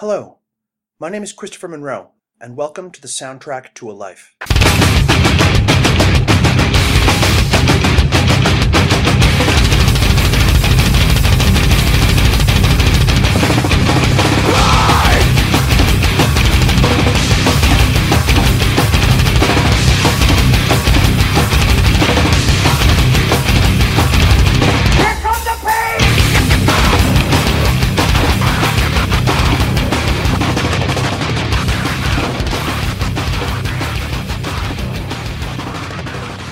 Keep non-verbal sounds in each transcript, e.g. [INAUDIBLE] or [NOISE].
Hello, my name is Christopher Monroe, and welcome to the soundtrack to a life.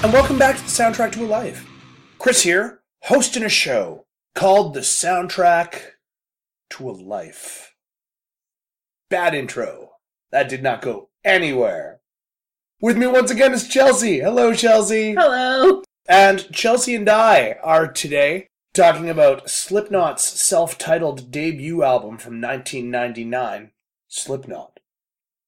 And welcome back to the soundtrack to a life. Chris here, hosting a show called The Soundtrack to a Life. Bad intro. That did not go anywhere. With me once again is Chelsea. Hello, Chelsea. Hello. And Chelsea and I are today talking about Slipknot's self titled debut album from 1999, Slipknot.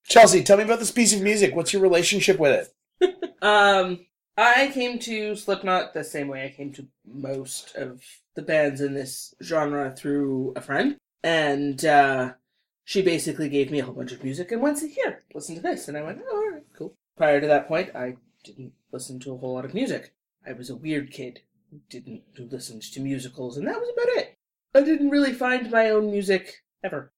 Chelsea, tell me about this piece of music. What's your relationship with it? [LAUGHS] Um, I came to Slipknot the same way I came to most of the bands in this genre through a friend, and uh, she basically gave me a whole bunch of music and went, "Here, listen to this," and I went, "Oh, all right, cool." Prior to that point, I didn't listen to a whole lot of music. I was a weird kid who didn't who listened to musicals, and that was about it. I didn't really find my own music ever.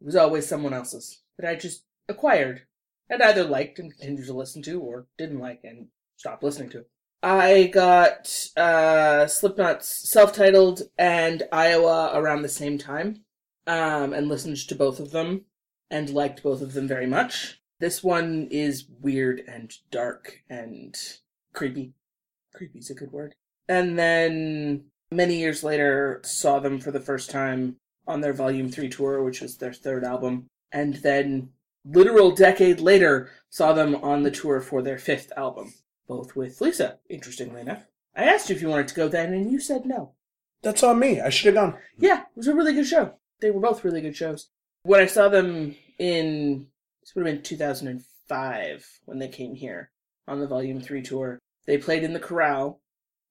It was always someone else's that I just acquired and either liked and continued to listen to, or didn't like and stopped listening to. I got uh, Slipknot's self-titled and Iowa around the same time, um, and listened to both of them and liked both of them very much. This one is weird and dark and creepy. Creepy's a good word. And then many years later, saw them for the first time on their Volume Three tour, which was their third album, and then literal decade later saw them on the tour for their fifth album, both with Lisa, interestingly enough. I asked you if you wanted to go then, and you said no. That's on me. I should have gone. Yeah, it was a really good show. They were both really good shows. When I saw them in, this would have been 2005 when they came here on the Volume 3 tour, they played in the Corral,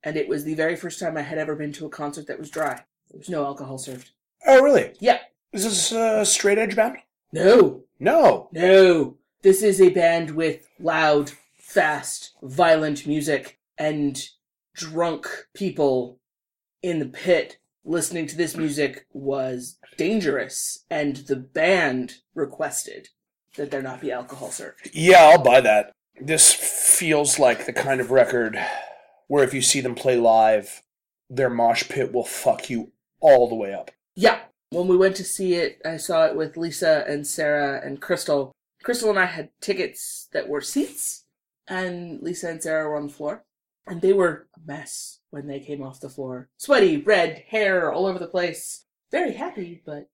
and it was the very first time I had ever been to a concert that was dry. There was no alcohol served. Oh, really? Yeah. Is this a straight edge band? No, No. No, this is a band with loud, fast, violent music and drunk people in the pit. Listening to this music was dangerous, and the band requested that there not be alcohol served. Yeah, I'll buy that. This feels like the kind of record where if you see them play live, their mosh pit will fuck you all the way up. Yeah, when we went to see it, I saw it with Lisa and Sarah and Crystal. Crystal and I had tickets that were seats, and Lisa and Sarah were on the floor. And they were a mess when they came off the floor. Sweaty, red hair all over the place. Very happy, but.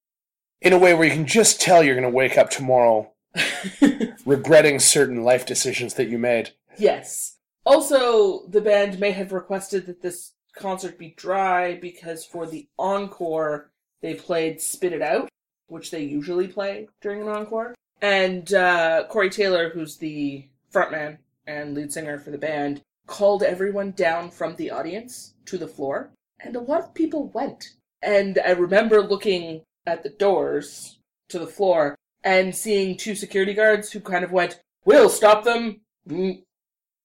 In a way where you can just tell you're going to wake up tomorrow [LAUGHS] regretting certain life decisions that you made. yes. Also, the band may have requested that this concert be dry because for the encore, they played Spit It Out, which they usually play during an encore. And uh, Corey Taylor, who's the frontman and lead singer for the band, called everyone down from the audience to the floor. And a lot of people went. And I remember looking at the doors to the floor and seeing two security guards who kind of went, We'll stop them. Mm.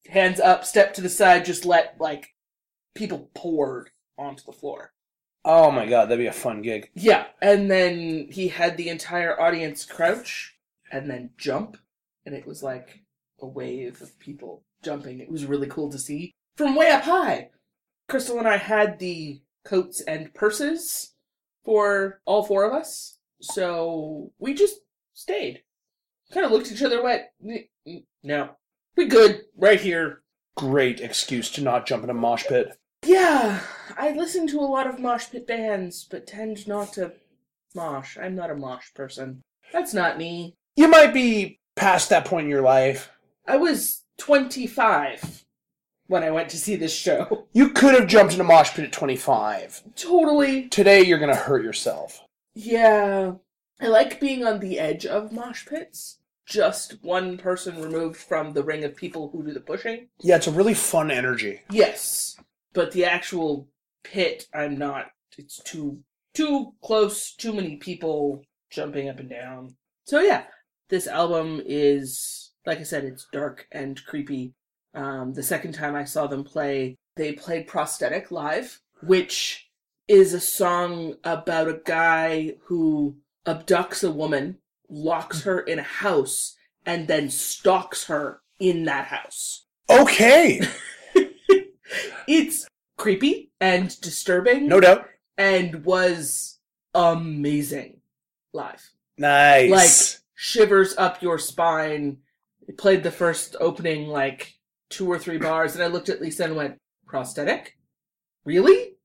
Hands up, step to the side, just let, like, people poured onto the floor. Oh my god, that'd be a fun gig. Yeah, and then he had the entire audience crouch and then jump, and it was like a wave of people jumping. It was really cool to see from way up high. Crystal and I had the coats and purses for all four of us, so we just stayed. Kind of looked at each other, went, "N- n- "No, we good right here." Great excuse to not jump in a mosh pit. Yeah, I listen to a lot of mosh pit bands, but tend not to mosh. I'm not a mosh person. That's not me. You might be past that point in your life. I was 25 when I went to see this show. [LAUGHS] You could have jumped in a mosh pit at 25. Totally. Today, you're going to hurt yourself. Yeah. I like being on the edge of mosh pits. Just one person removed from the ring of people who do the pushing. Yeah, it's a really fun energy. Yes. But the actual pit, I'm not. It's too too close, too many people, jumping up and down. So yeah, this album is like I said, it's dark and creepy. Um, the second time I saw them play, they played Prosthetic live, which is a song about a guy who abducts a woman, locks her in a house, and then stalks her in that house. Okay, [LAUGHS] It's creepy and disturbing no doubt. and was amazing live. Nice. Like shivers up your spine. It played the first opening like two or three bars, and I looked at Lisa and went, "Prosthetic? Really?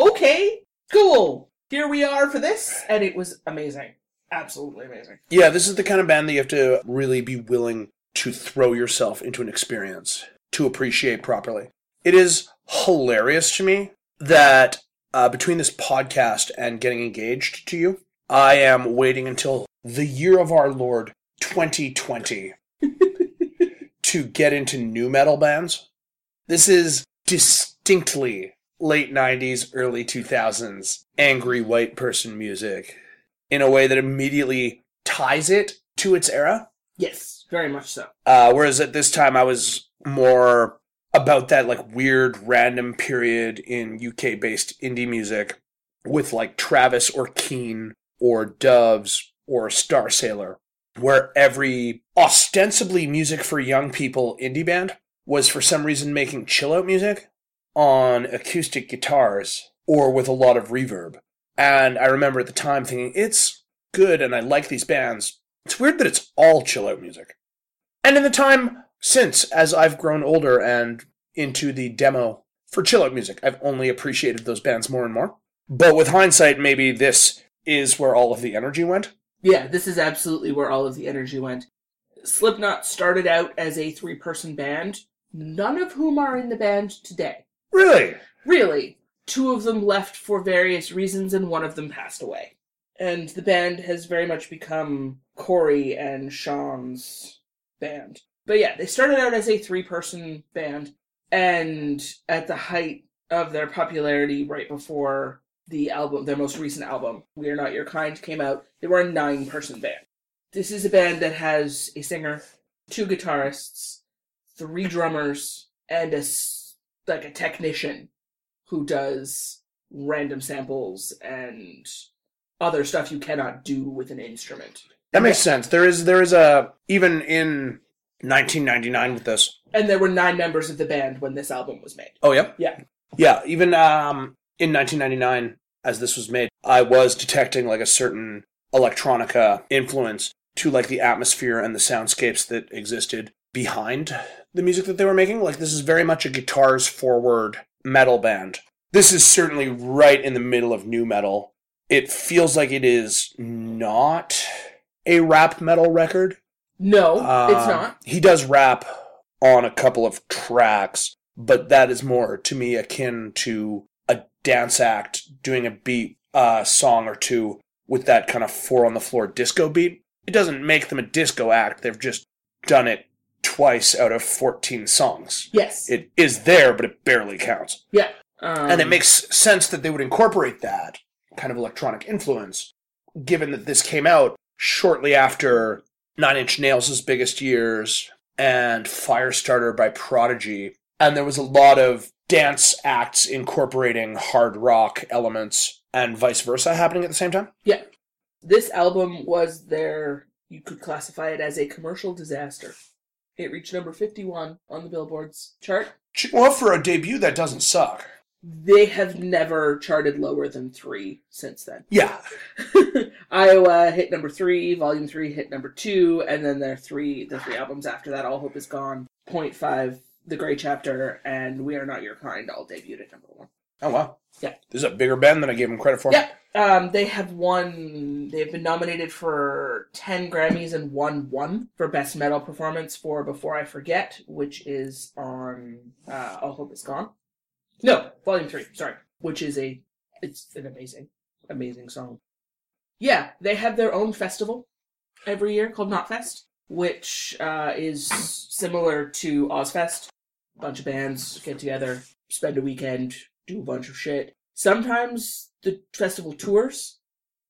Okay, cool. Here we are for this," and it was amazing, absolutely amazing. yeah, this is the kind of band that you have to really be willing to throw yourself into an experience to appreciate properly. It is hilarious to me that uh, between this podcast and getting engaged to you, I am waiting until the year of our Lord 2020 to get into new metal bands. This is distinctly late 90s, early 2000s angry white person music in a way that immediately ties it to its era. Yes, very much so. Uh, whereas at this time, I was more about that like weird random period in UK based indie music with like Travis or Keane or Doves or Starsailor, where every ostensibly music for young people indie band was for some reason making chill out music on acoustic guitars or with a lot of reverb. And I remember at the time thinking, it's good and I like these bands. It's weird that it's all chill out music. And in the time since, as I've grown older and into the demo for chill out music, I've only appreciated those bands more and more. But with hindsight, maybe this is where all of the energy went. Yeah, this is absolutely where all of the energy went. Slipknot started out as a three person band, none of whom are in the band today. Really? Really. Two of them left for various reasons, and one of them passed away. And the band has very much become Corey and Shawn's band. But yeah, they started out as a three person band, and at the height of their popularity, right before the album, their most recent album, We Are Not Your Kind, came out, they were a nine person band. This is a band that has a singer, two guitarists, three drummers, and a like a technician who does random samples and other stuff you cannot do with an instrument. That makes sense. There is there is a even in 1999 with this. And there were nine members of the band when this album was made. Oh yeah, Yeah. yeah. Even um, in 1999, as this was made, I was detecting like a certain electronica influence to like the atmosphere and the soundscapes that existed behind the music that they were making. Like this is very much a guitars forward metal band. This is certainly right in the middle of nu metal. It feels like it is not a rap metal record. No, it's Um, not. He does rap on a couple of tracks, but that is more to me akin to dance act doing a beat uh, song or two with that kind of four on the floor disco beat. It doesn't make them a disco act. They've just done it twice out of 14 songs. Yes. It is there, but it barely counts. yeah. Um, And it makes sense that they would incorporate that kind of electronic influence, given that this came out shortly after Nine Inch Nails' biggest years and Firestarter by Prodigy. And there was a lot of dance acts incorporating hard rock elements and vice versa happening at the same time. Yeah. This album was their, you could classify it as a commercial disaster. It reached number 51 on the Billboard's chart. Ch- Well, for a debut, that doesn't suck. They have never charted lower than three since then. Yeah. [LAUGHS] Iowa hit number three, Volume Three hit number two, and then their three the three albums after that, All Hope Is Gone, Point Five, The Gray Chapter, and We Are Not Your Kind all debuted at number one. Oh, wow. Yeah. This is a bigger band than I gave them credit for. Yeah. Um, they have won. They've been nominated for ten Grammys and won one for Best Metal Performance for Before I Forget, which is on uh, All Hope Is Gone. No, Volume Three. Sorry, which is a it's an amazing, amazing song. Yeah, they have their own festival every year called Knotfest, which uh, is similar to Ozzfest. A bunch of bands get together, spend a weekend, do a bunch of shit. Sometimes the festival tours,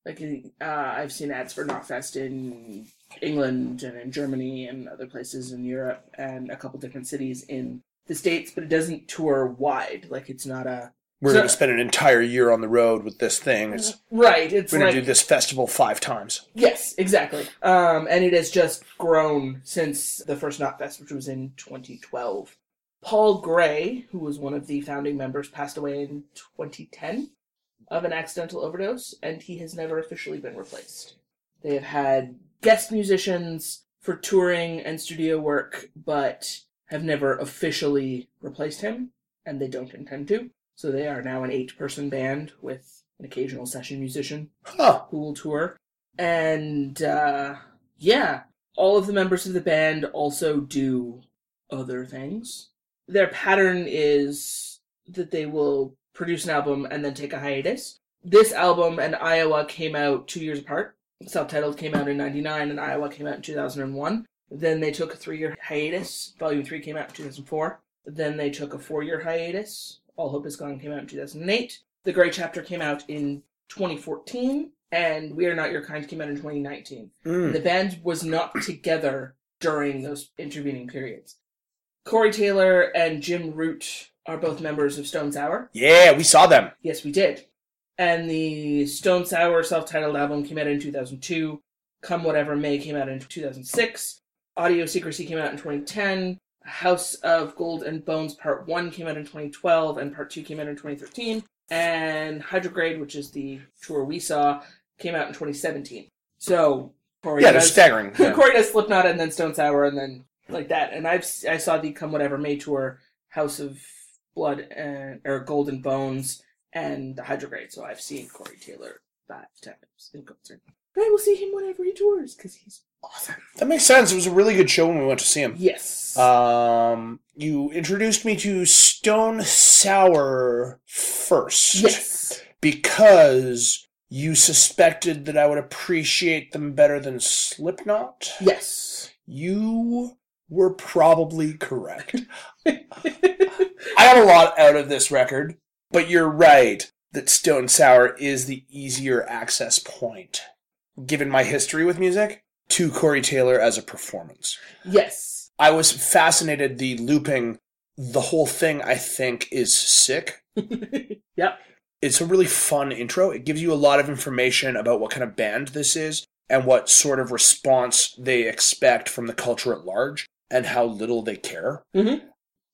Like uh, I've seen ads for Knotfest in England and in Germany and other places in Europe and a couple different cities in the states, but it doesn't tour wide. Like it's not a We're So- going to spend an entire year on the road with this thing. It's, right. It's we're going like to do this festival five times. yes, exactly. Um, and it has just grown since the first Knotfest, which was in 2012. Paul Gray, who was one of the founding members, passed away in 2010 of an accidental overdose, and he has never officially been replaced. They have had guest musicians for touring and studio work, but have never officially replaced him, and they don't intend to. So they are now an eight person band with an occasional session musician Huh. who will tour. And uh, yeah, all of the members of the band also do other things. Their pattern is that they will produce an album and then take a hiatus. This album and Iowa came out two years apart. Self titled came out in 99 and Iowa came out in 2001. Then they took a three year hiatus. Volume 3 came out in 2004. Then they took a four year hiatus. All Hope Is Gone came out in 2008. The Gray Chapter came out in 2014. And We Are Not Your Kind came out in 2019. Mm. The band was not together during those intervening periods. Corey Taylor and Jim Root are both members of Stone Sour. Yeah, we saw them. Yes, we did. And the Stone Sour self titled album came out in 2002. Come Whatever May came out in 2006. Audio Secrecy came out in 2010. House of Gold and Bones Part 1 came out in 2012, and Part 2 came out in 2013. And Hydrograd, which is the tour we saw, came out in 2017. So, Corey Yeah, they're does, staggering. [LAUGHS] Yeah. Corey does Slipknot and then Stone Sour and then like that. And I've I saw the Come Whatever May tour, House of Blood and or Golden Bones and the Hydrograd. So I've seen Corey Taylor five times in concert. But I will see him whenever he tours because he's awesome. That makes sense. It was a really good show when we went to see him. Yes. Um, you introduced me to Stone Sour first. yes. Because you suspected that I would appreciate them better than Slipknot. Yes. You were probably correct. [LAUGHS] I got a lot out of this record, but you're right that Stone Sour is the easier access point, given my history with music, to Corey Taylor as a performance. yes. I was fascinated the looping the whole thing I think is sick. [LAUGHS] yep. It's a really fun intro. It gives you a lot of information about what kind of band this is and what sort of response they expect from the culture at large and how little they care. Mhm.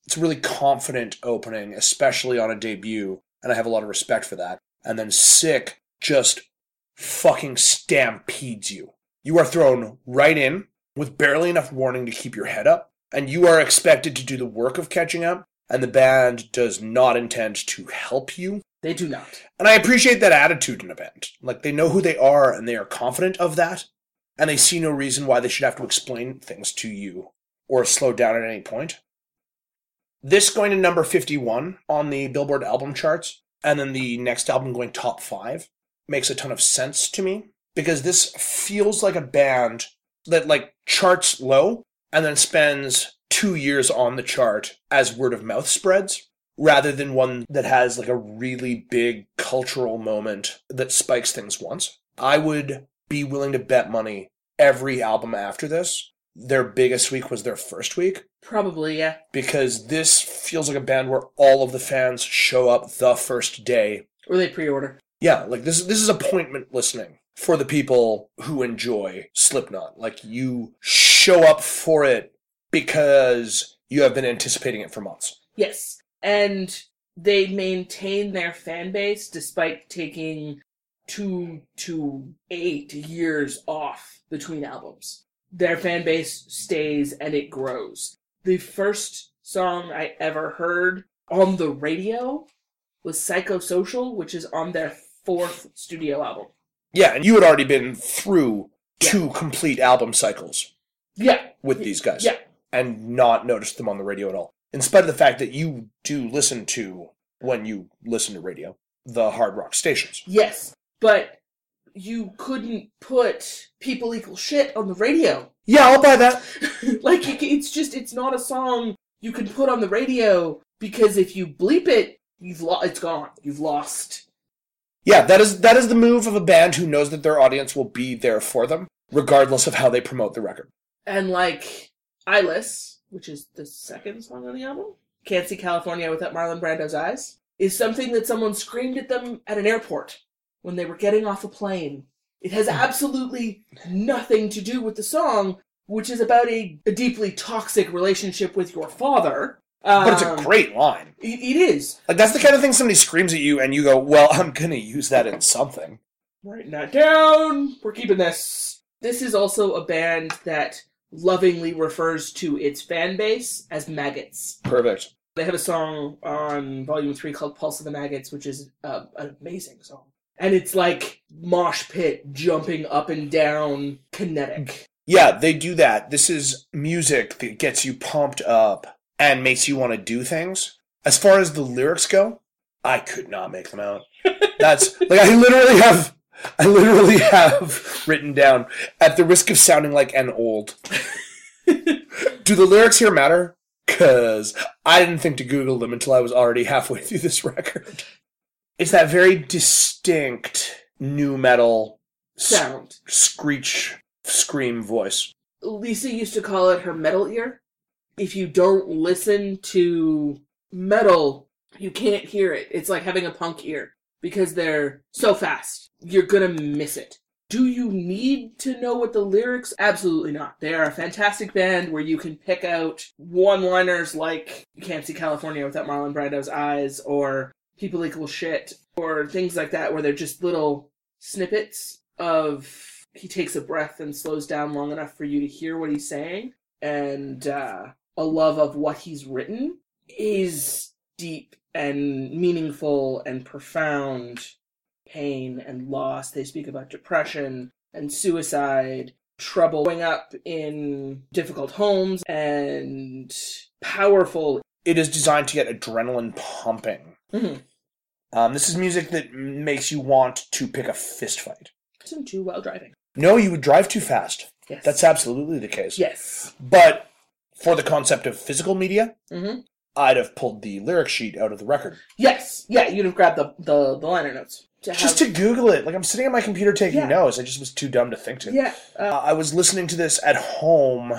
It's a really confident opening, especially on a debut, and I have a lot of respect for that. And then Sick just fucking stampedes you. You are thrown right in with barely enough warning to keep your head up, and you are expected to do the work of catching up, and the band does not intend to help you. They do not. And I appreciate that attitude in a band. Like, they know who they are, and they are confident of that, and they see no reason why they should have to explain things to you or slow down at any point. This going to number 51 on the Billboard album charts, and then the next album going top five, makes a ton of sense to me because this feels like a band that like charts low and then spends two years on the chart as word of mouth spreads rather than one that has like a really big cultural moment that spikes things once. I would be willing to bet money every album after this. Their biggest week was their first week Probably, yeah. because this feels like a band where all of the fans show up the first day. Or they pre order. Yeah, like this this is appointment listening for the people who enjoy Slipknot. Like you show up for it because you have been anticipating it for months. Yes. And they maintain their fan base despite taking two to eight years off between albums. Their fan base stays and it grows. The first song I ever heard on the radio was Psychosocial, which is on their fourth studio album. Yeah, and you had already been through two complete album cycles Yeah. with these guys. Yeah. And not noticed them on the radio at all. In spite of the fact that you do listen to, when you listen to radio, the hard rock stations. Yes. But you couldn't put people equal shit on the radio. Yeah, I'll buy that. [LAUGHS] like it, it's just it's not a song you can put on the radio because if you bleep it, you've lost. It's gone. You've lost Yeah, that is that is the move of a band who knows that their audience will be there for them, regardless of how they promote the record. And like Eyeless, which is the second song on the album, Can't See California Without Marlon Brando's Eyes, is something that someone screamed at them at an airport when they were getting off a plane. It has absolutely nothing to do with the song, which is about a, a deeply toxic relationship with your father. But it's a Um, great line. It, it is. Like that's the kind of thing somebody screams at you and you go, "Well, I'm going to use that in something." Writing that down. We're keeping this. This is also a band that lovingly refers to its fan base as maggots. Perfect. They have a song on Volume 3 called Pulse of the Maggots, which is uh, an amazing song. And it's like mosh pit jumping up and down kinetic. Yeah, they do that. This is music that gets you pumped up and makes you want to do things. As far as the lyrics go, I could not make them out. That's [LAUGHS] like I literally have I literally have written down at the risk of sounding like an old. [LAUGHS] do the lyrics here matter? Cuz I didn't think to google them until I was already halfway through this record. It's that very distinct nu metal s- Sound. screech scream voice. Lisa used to call it her metal ear. If you don't listen to metal, you can't hear it. It's like having a punk ear because they're so fast. You're gonna miss it. Do you need to know what the lyrics? Absolutely not. They are a fantastic band where you can pick out one-liners like "You can't see California without Marlon Brando's eyes" or "People equal shit" or things like that, where they're just little snippets of he takes a breath and slows down long enough for you to hear what he's saying, and uh, a love of what he's written is deep and meaningful and profound pain and loss. They speak about depression and suicide, trouble growing up in difficult homes, and powerful. It is designed to get adrenaline pumping. Mhm. Um, this is music that makes you want to pick a fist fight. Isn't too well driving. No, you would drive too fast. Yes. That's absolutely the case. yes. But for the concept of physical media, hmm I'd have pulled the lyric sheet out of the record. Yes. Yeah. You'd have grabbed the the, the liner notes to Just have- to Google it. Like I'm sitting at my computer taking Yeah. notes. I just was too dumb to think to. yeah. Uh, Uh, I was listening to this at home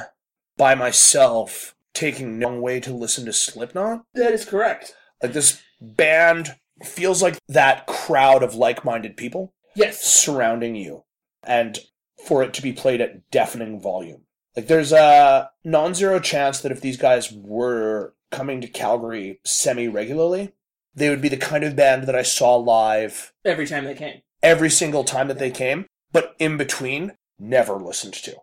by myself, taking no way to listen to Slipknot. that is correct. Like this band feels like that crowd of like-minded people Yes. surrounding you and for it to be played at deafening volume. Like there's a non-zero chance that if these guys were coming to Calgary semi-regularly, they would be the kind of band that I saw live Every time they came. every single time that they came, but in between never listened to.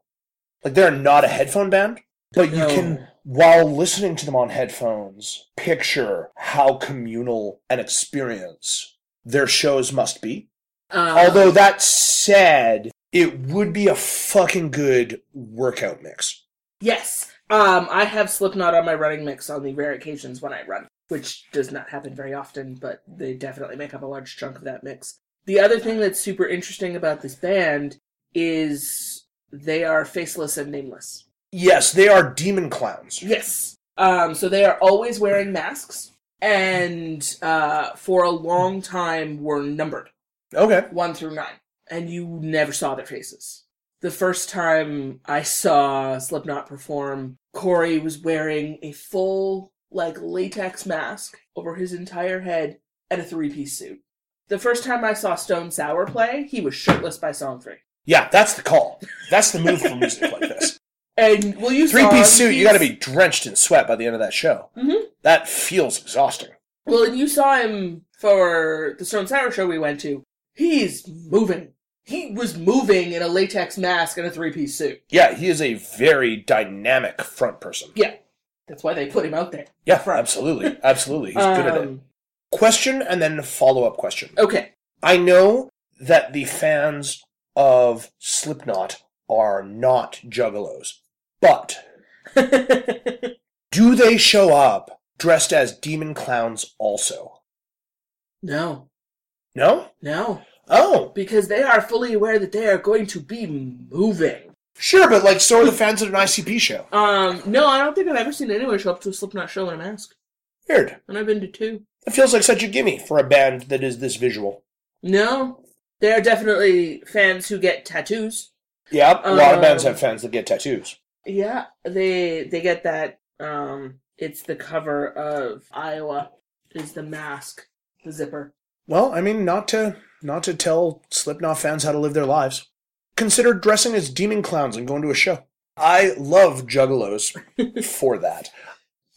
Like they're not a headphone band, but you can while listening to them on headphones, picture how communal an experience their shows must be. Um, Although that said, it would be a fucking good workout mix. yes, um, I have Slipknot on my running mix on the rare occasions when I run, which does not happen very often, but they definitely make up a large chunk of that mix. The other thing that's super interesting about this band is they are faceless and nameless. Yes, they are demon clowns. Yes. Um, so they are always wearing masks, and uh, for a long time were numbered. Okay. one through nine, and you never saw their faces. The first time I saw Slipknot perform, Corey was wearing a full, like, latex mask over his entire head and a three piece suit. The first time I saw Stone Sour play, he was shirtless by song three. Yeah, that's the call. That's the move for music like this. And well, three piece suit, you gotta be drenched in sweat by the end of that show. Mhm. That feels exhausting. Well, and you saw him for the Stone Sour show we went to. He's moving. He was moving in a latex mask and a three piece suit. Yeah, he is a very dynamic front person. Yeah, that's why they put him out there. Yeah, Front. absolutely. [LAUGHS] Absolutely. He's good at it. Um, Question and then follow up question. Okay. I know that the fans of Slipknot are not juggalos, but [LAUGHS] do they show up dressed as demon clowns also? no, No? no, Oh, because they are fully aware that they are going to be moving. sure, but like so are the fans at an ICP show. Um, no, I don't think I've ever seen anyone show up to a Slipknot show in a mask, Weird. and I've been to two. It feels like such a gimme for a band that is this visual. No, there are definitely fans who get tattoos. Yep, a lot of bands Um, have fans that get tattoos. Yeah, they they get that. Um, it's the cover of Iowa. Is the mask the zipper? Well, I mean, not to not to tell Slipknot fans how to live their lives. Consider dressing as demon clowns and going to a show. I love juggalos [LAUGHS] for that.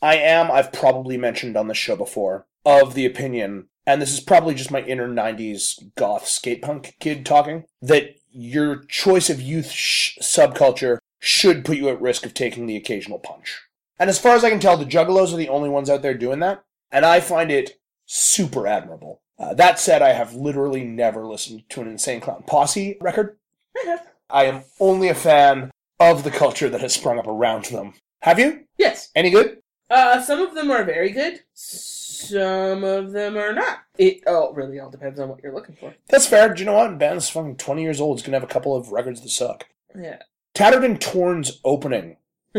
I am, I've probably mentioned on the show before, of the opinion, and this is probably just my inner 90s goth skate punk kid talking, that your choice of youth sh- subculture should put you at risk of taking the occasional punch. And as far as I can tell, the juggalos are the only ones out there doing that, and I find it super admirable. Uh, that said, I have literally never listened to an Insane Clown Posse record. [LAUGHS] I am only a fan of the culture that has sprung up around them. Have you? Yes. Any good? Uh, some of them are very good. Some of them are not. It oh, really all depends on what you're looking for. That's fair. Do you know what? Band's fucking 20 years old. It's going to have a couple of records that suck. Yeah. Tattered and Torn's opening [LAUGHS]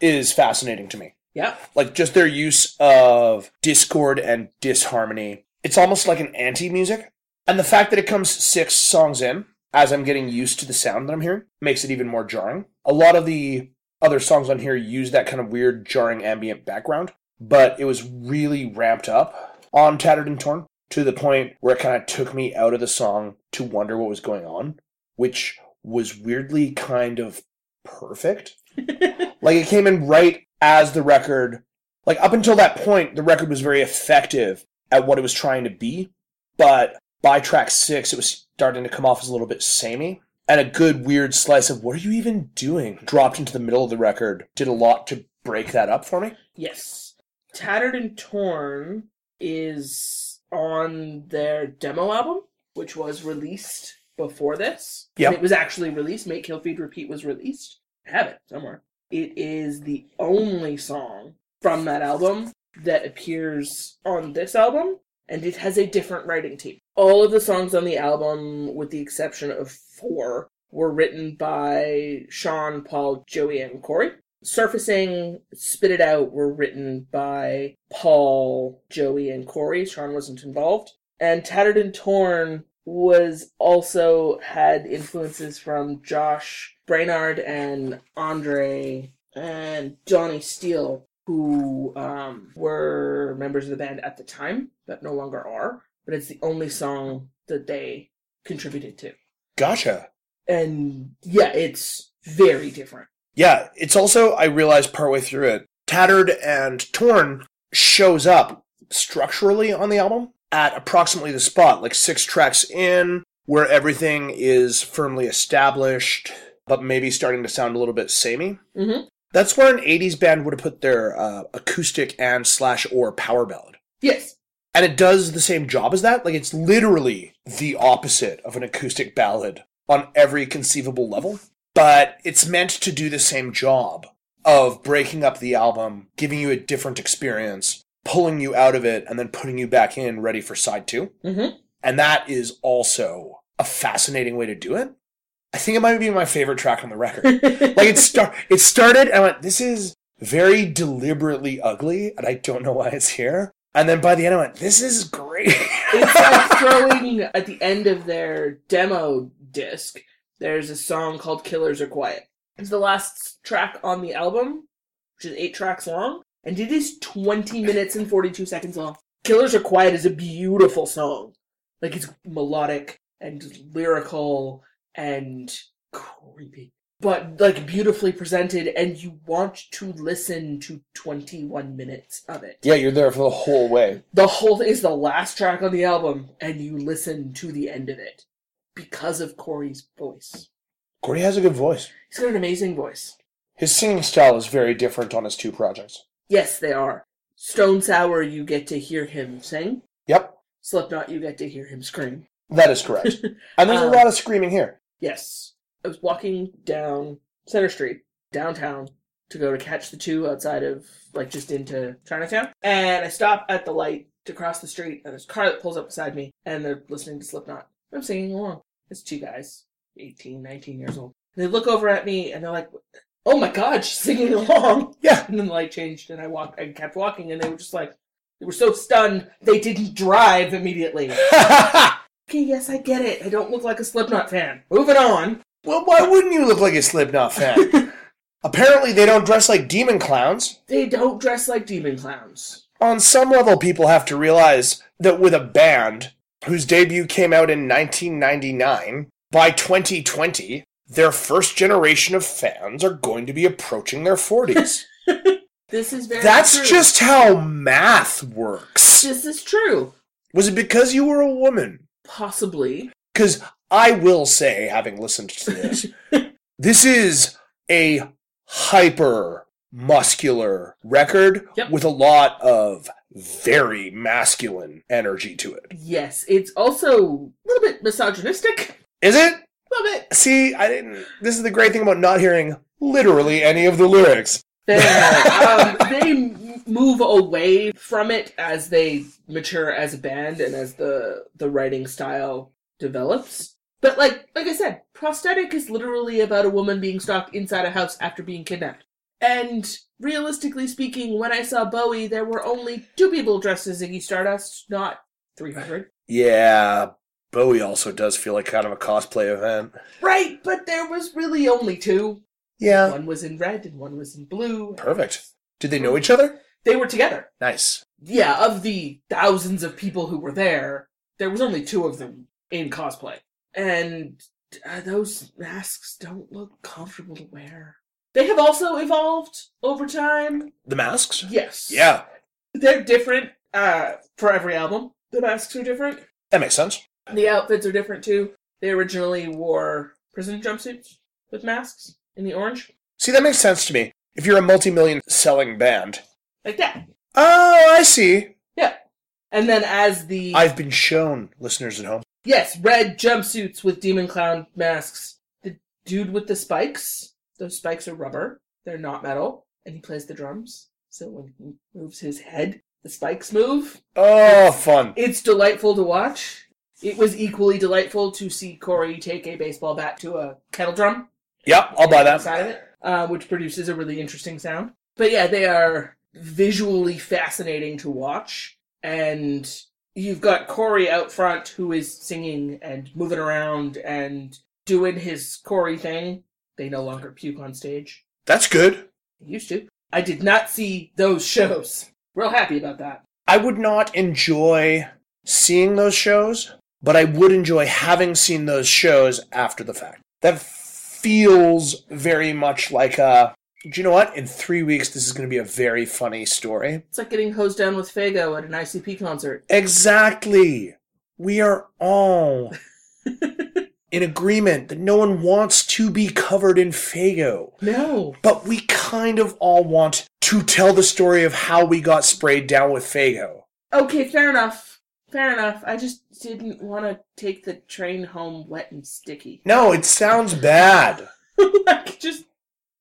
is fascinating to me. yeah. Like, just their use of discord and disharmony. It's almost like an anti music. And the fact that it comes six songs in, as I'm getting used to the sound that I'm hearing, makes it even more jarring. A lot of the other songs on here use that kind of weird, jarring ambient background, but it was really ramped up on Tattered and Torn to the point where it kind of took me out of the song to wonder what was going on, which was weirdly kind of perfect. [LAUGHS] like it came in right as the record, like up until that point, the record was very effective at what it was trying to be, but by track six, it was starting to come off as a little bit samey. And a good weird slice of what are you even doing dropped into the middle of the record did a lot to break that up for me. Yes. Tattered and Torn is on their demo album, which was released before this. Yep. And It was actually released. Make Kill Feed Repeat was released. I have it somewhere. It is the only song from that album that appears on this album, and it has a different writing team. All of the songs on the album, with the exception of four, were written by Shawn, Paul, Joey, and Corey. Surfacing, Spit It Out were written by Paul, Joey, and Corey. Shawn wasn't involved. And Tattered and Torn was also had influences from Josh Brainard and Andre and Johnny Steele, who um, were members of the band at the time, but no longer are. But it's the only song that they contributed to. Gotcha. And yeah, it's very different. Yeah, it's also, I realized partway through it, Tattered and Torn shows up structurally on the album at approximately the spot, like six tracks in, where everything is firmly established, but maybe starting to sound a little bit samey. Mm-hmm. That's where an 80s band would have put their uh, acoustic and slash or power ballad. Yes. And it does the same job as that. Like, it's literally the opposite of an acoustic ballad on every conceivable level. But it's meant to do the same job of breaking up the album, giving you a different experience, pulling you out of it, and then putting you back in ready for side two. Mm-hmm. And that is also a fascinating way to do it. I think it might be my favorite track on the record. [LAUGHS] like it start it started and I went, this is very deliberately ugly, and I don't know why it's here. And then by the end I went, this is great. it's like [LAUGHS] throwing at the end of their demo disc there's a song called killers are quiet it's the last track on the album which is eight tracks long and it is 20 minutes and 42 seconds long killers are quiet is a beautiful song like it's melodic and lyrical and creepy but like beautifully presented and you want to listen to 21 minutes of it yeah, you're there for the whole way. the whole thing is the last track on the album, and you listen to the end of it because of Corey's voice. Corey has a good voice. He's got an amazing voice. His singing style is very different on his two projects. Yes, they are. Stone Sour, you get to hear him sing. Yep, Slipknot, you get to hear him scream. that is correct. [LAUGHS] And there's a Um, lot of screaming here. Yes. I was walking down Center Street, downtown, to go to catch the two outside of, like, just into Chinatown. And I stop at the light to cross the street, and there's a car that pulls up beside me, and they're listening to Slipknot. I'm singing along. It's two guys, 18, 19 years old. And they look over at me, and they're like, oh my god, she's singing along. [LAUGHS] Yeah. And then the light changed, and I walked, I kept walking, and they were just like, they were so stunned, they didn't drive immediately. [LAUGHS] Okay, yes, I get it. I don't look like a Slipknot fan. Moving on. Well, why wouldn't you look like a Slipknot fan? [LAUGHS] Apparently, they don't dress like demon clowns. They don't dress like demon clowns. On some level, people have to realize that with a band whose debut came out in 1999, by 2020, their first generation of fans are going to be approaching their 40s. [LAUGHS] This is very That's true. just how math works. This is true. Was it because you were a woman? Possibly. Because I will say, having listened to this, [LAUGHS] this is a hyper muscular record Yep. with a lot of very masculine energy to it. Yes, it's also a little bit misogynistic. Is it? Little bit. See, I didn't. This is the great thing about not hearing literally any of the lyrics. [LAUGHS] um, they move away from it as they mature as a band and as the the writing style develops. But like like I said, prosthetic is literally about a woman being stalked inside a house after being kidnapped. And realistically speaking, when I saw Bowie, there were only two people dressed as Ziggy Stardust, not three hundred. Yeah, Bowie also does feel like kind of a cosplay event. Right, but there was really only two. Yeah. One was in red and one was in blue. Perfect. Did they know each other? They were together. Nice. yeah, of the thousands of people who were there, there was only two of them in cosplay. And uh, those masks don't look comfortable to wear. They have also evolved over time. The masks? Yes. Yeah, They're different uh, for every album. The masks are different. that makes sense. The outfits are different too. They originally wore prison jumpsuits with masks in the orange. See, that makes sense to me. If you're a multi million selling band. Like that. Oh, I see. Yeah. And then as the I've been shown, listeners at home. Yes, red jumpsuits with demon clown masks. The dude with the spikes, those spikes are rubber. They're not metal. And he plays the drums. So when he moves his head, the spikes move. Oh, fun. It's delightful to watch. It was equally delightful to see Corey take a baseball bat to a kettle drum. Yep, I'll buy that. Side of it, uh, which produces a really interesting sound. But yeah, they are visually fascinating to watch. And you've got Corey out front who is singing and moving around and doing his Corey thing. They no longer puke on stage. That's good. They used to. I did not see those [LAUGHS] shows. Real happy about that. I would not enjoy seeing those shows, but I would enjoy having seen those shows after the fact. That feels very much like a. Do you know what? In three weeks, this is going to be a very funny story. It's like getting hosed down with Faygo at an ICP concert. Exactly. We are all [LAUGHS] in agreement that no one wants to be covered in Faygo. No. But we kind of all want to tell the story of how we got sprayed down with Faygo. Okay, fair enough. Fair enough. I just didn't want to take the train home wet and sticky. No, it sounds bad. [LAUGHS] like, just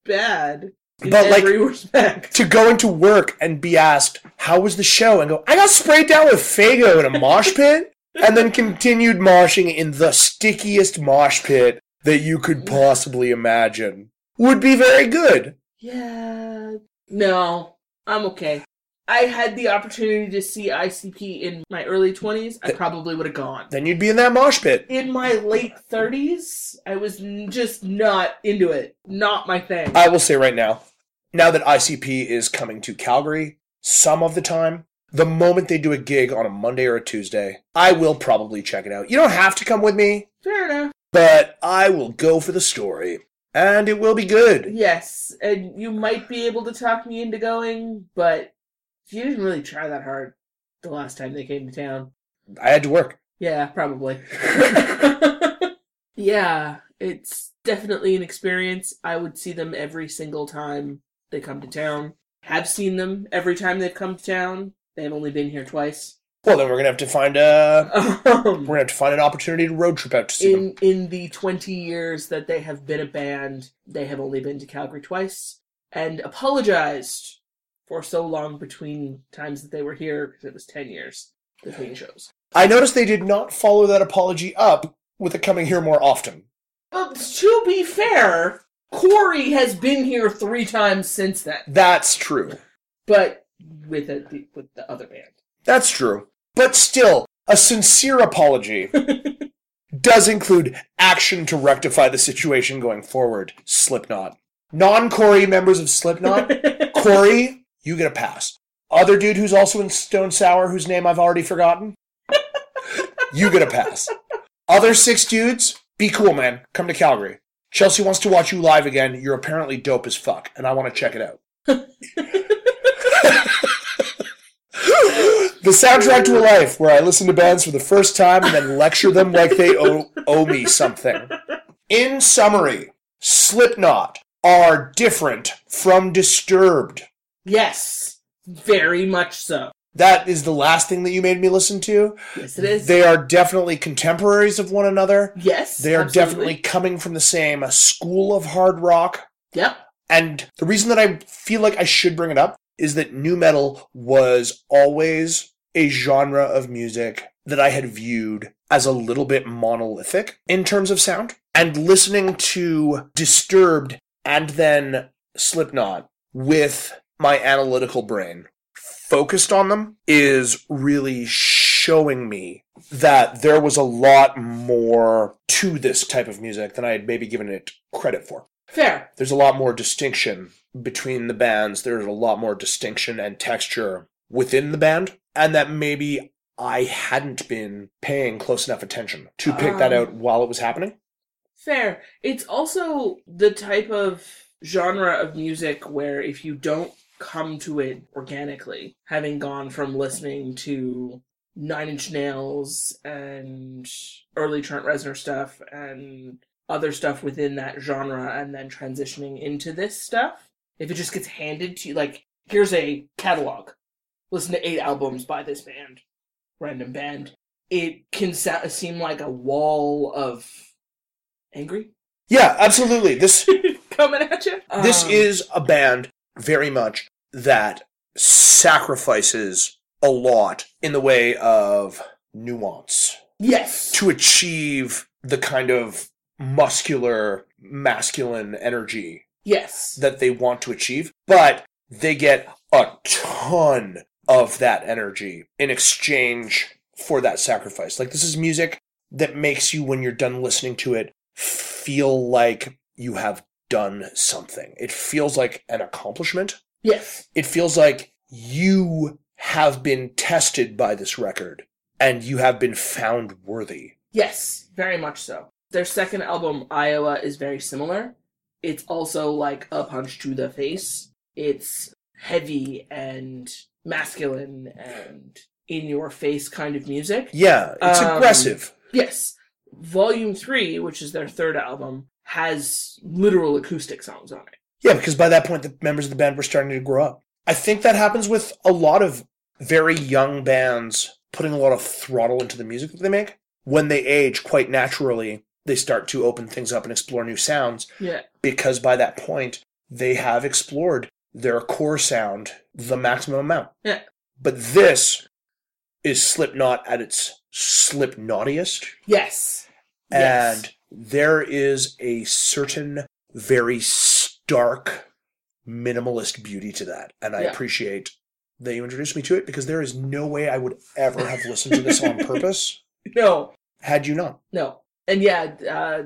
bad. But, like- respect. To go into work and be asked, how was the show? And go, I got sprayed down with Faygo in a mosh pit. And then continued moshing in the stickiest mosh pit that you could possibly imagine. Would be very good. Yeah. No, I'm okay. I had the opportunity to see ICP in my early 20s. I probably would have gone. Then you'd be in that mosh pit. In my late 30s, I was n- just not into it. Not my thing. I will say right now, now that ICP is coming to Calgary some of the time, the moment they do a gig on a Monday or a Tuesday, I will probably check it out. You don't have to come with me, Fair enough. but I will go for the story. And it will be good. Yes, and you might be able to talk me into going, but you didn't really try that hard the last time they came to town. I had to work. Yeah, probably. [LAUGHS] [LAUGHS] yeah, it's definitely an experience. I would see them every single time they come to town. Have seen them every time they've come to town. They've only been here twice. Well, then we're gonna have to find a we're Um, gonna have to find an opportunity to road trip out to see them. in in the 20 years that they have been a band, they have only been to Calgary twice and apologized for so long between times that they were here because it was 10 years between shows. I noticed they did not follow that apology up with it coming here more often. But to be fair, Corey has been here three times since then, That's true. but with a, with the other band. That's true. But still, a sincere apology [LAUGHS] does include action to rectify the situation going forward. Slipknot. Non Corey members of Slipknot, [LAUGHS] Corey, you get a pass. Other dude who's also in Stone Sour, whose name I've already forgotten, you get a pass. Other six dudes, be cool, man. Come to Calgary. Chelsea wants to watch you live again. You're apparently dope as fuck, and I want to check it out. [LAUGHS] the soundtrack to a life where I listen to bands for the first time and then lecture them like they owe, owe me something. In summary, Slipknot are different from Disturbed. Yes, very much so. That is the last thing that you made me listen to. Yes, it is. They are definitely contemporaries of one another. yes, They are absolutely. definitely coming from the same school of hard rock. Yep. And the reason that I feel like I should bring it up is that nu metal was always a genre of music that I had viewed as a little bit monolithic in terms of sound. And listening to Disturbed and then Slipknot with my analytical brain focused on them is really showing me that there was a lot more to this type of music than I had maybe given it credit for Fair. there's a lot more distinction between the bands. There's a lot more distinction and texture within the band, and that maybe I hadn't been paying close enough attention to pick that Um, out while it was happening. Fair. It's also the type of genre of music where if you don't come to it organically, having gone from listening to Nine Inch Nails and early Trent Reznor stuff and other stuff within that genre and then transitioning into this stuff, if it just gets handed to you, like, here's a catalog, listen to eight albums by this band, random band, it can sa- seem like a wall of angry Yeah, absolutely. This [LAUGHS] coming at you. this Um, is a band very much that sacrifices a lot in the way of nuance yes, to achieve the kind of muscular masculine energy yes, that they want to achieve, but they get a ton of that energy in exchange for that sacrifice. Like, this is music that makes you, when you're done listening to it, feel like you have done something. It feels like an accomplishment. yes, It feels like you have been tested by this record and you have been found worthy. yes, very much so. Their second album, Iowa, is very similar. It's also like a punch to the face. It's heavy and masculine and in your face kind of music. Yeah, it's Um, aggressive. Yes. Volume 3, which is their third album, has literal acoustic songs on it. Yeah, because by that point, the members of the band were starting to grow up. I think that happens with a lot of very young bands putting a lot of throttle into the music that they make. When they age, quite naturally, they start to open things up and explore new sounds Yeah. because by that point, they have explored their core sound the maximum amount. Yeah. But this is Slipknot at its Slipknottiest. Yes. Yes. There is a certain very stark minimalist beauty to that. And I Yeah. appreciate that you introduced me to it because there is no way I would ever have listened to this on [LAUGHS] purpose No, had you not. no. And yeah, uh,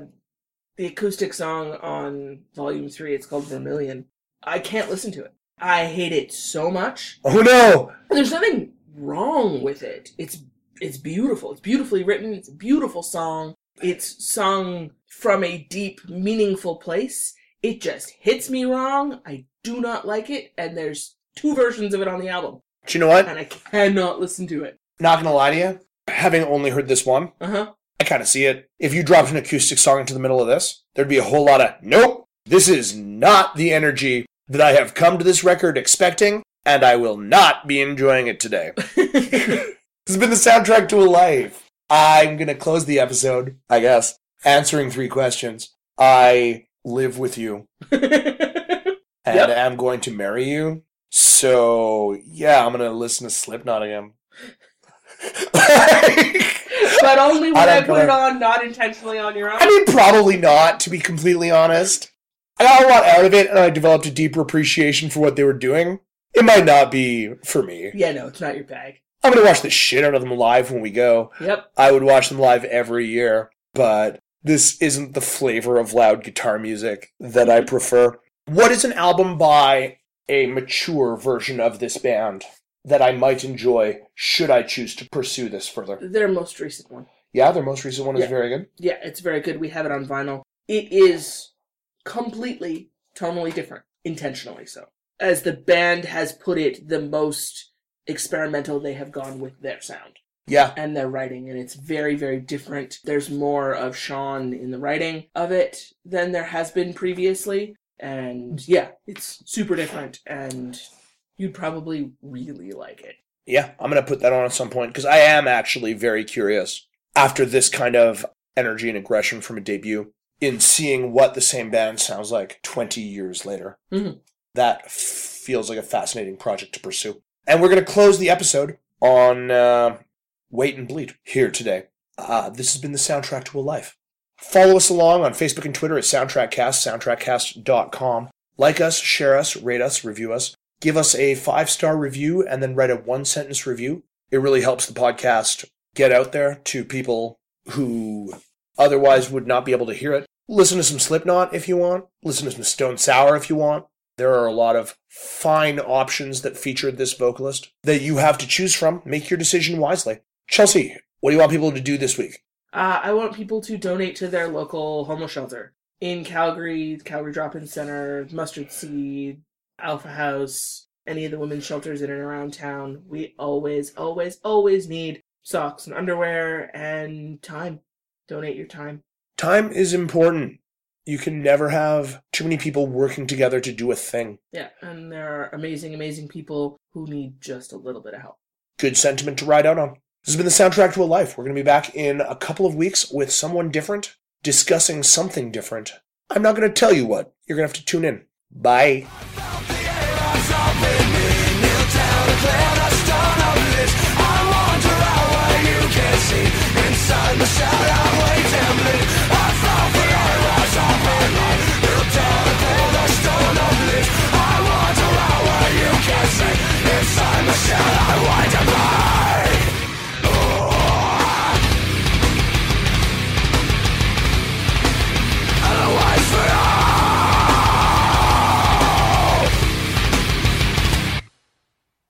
the acoustic song on Volume 3, it's called Vermilion. I can't listen to it. I hate it so much. Oh no! There's nothing wrong with it. It's it's beautiful. It's beautifully written. It's a beautiful song. It's sung from a deep, meaningful place. It just hits me wrong. I do not like it, and there's two versions of it on the album, Do you know what? and I cannot listen to it. Not gonna lie to you. Having only heard this one, Uh huh. I kind of see it. If you dropped an acoustic song into the middle of this, there'd be a whole lot of, nope, this is not the energy that I have come to this record expecting, and I will not be enjoying it today. [LAUGHS] [LAUGHS] This has been the soundtrack to a life. I'm gonna close the episode, I guess, answering three questions. I live with you [LAUGHS] and Yep. am going to marry you. So yeah, I'm gonna listen to Slipknot again. [LAUGHS] but only when I I, put it on, not intentionally on your own. I mean, probably not, to be completely honest. I got a lot out of it, and I developed a deeper appreciation for what they were doing. It might not be for me. yeah, no, it's not your bag. I'm gonna watch the shit out of them live when we go. Yep. I would watch them live every year. but this isn't the flavor of loud guitar music that I prefer. What is an album by a mature version of this band that I might enjoy should I choose to pursue this further? Their most recent one. Yeah, their most recent one is very good. Yeah, it's very good. We have it on vinyl. It is completely tonally different, intentionally so. As the band has put it, the most experimental they have gone with their sound Yeah, and their writing, and it's very, very different. There's more of Shawn in the writing of it than there has been previously, and yeah, it's super different, and you'd probably really like it. yeah, I'm gonna put that on at some point because I am actually very curious after this kind of energy and aggression from a debut in seeing what the same band sounds like 20 years later. Mhm. That feels like a fascinating project to pursue. And we're gonna close the episode on uh, Wait and Bleed here today. Uh, this has been the soundtrack to a life. Follow us along on Facebook and Twitter at SoundtrackCast, soundtrackcast.com. Like us, share us, rate us, review us. Give us a five star review and then write a one sentence review. It really helps the podcast get out there to people who otherwise would not be able to hear it. Listen to some Slipknot if you want. Listen to some Stone Sour if you want. There are a lot of fine options that featured this vocalist that you have to choose from. Make your decision wisely. Chelsea, what do you want people to do this week? Uh, I want people to donate to their local homeless shelter in Calgary, Calgary Drop-In Center, Mustard Seed, Alpha House, any of the women's shelters in and around town. We always, always, always need socks and underwear and time. Donate your time. Time is important you can never have too many people working together to do a thing. Yeah, and there are amazing, amazing people who need just a little bit of help. Good sentiment to ride out on. This has been the soundtrack to a life. We're going to be back in a couple of weeks with someone different discussing something different. I'm not going to tell you what. You're going to have to tune in. Bye. inside the shadow mercy Inside my shell I want to burn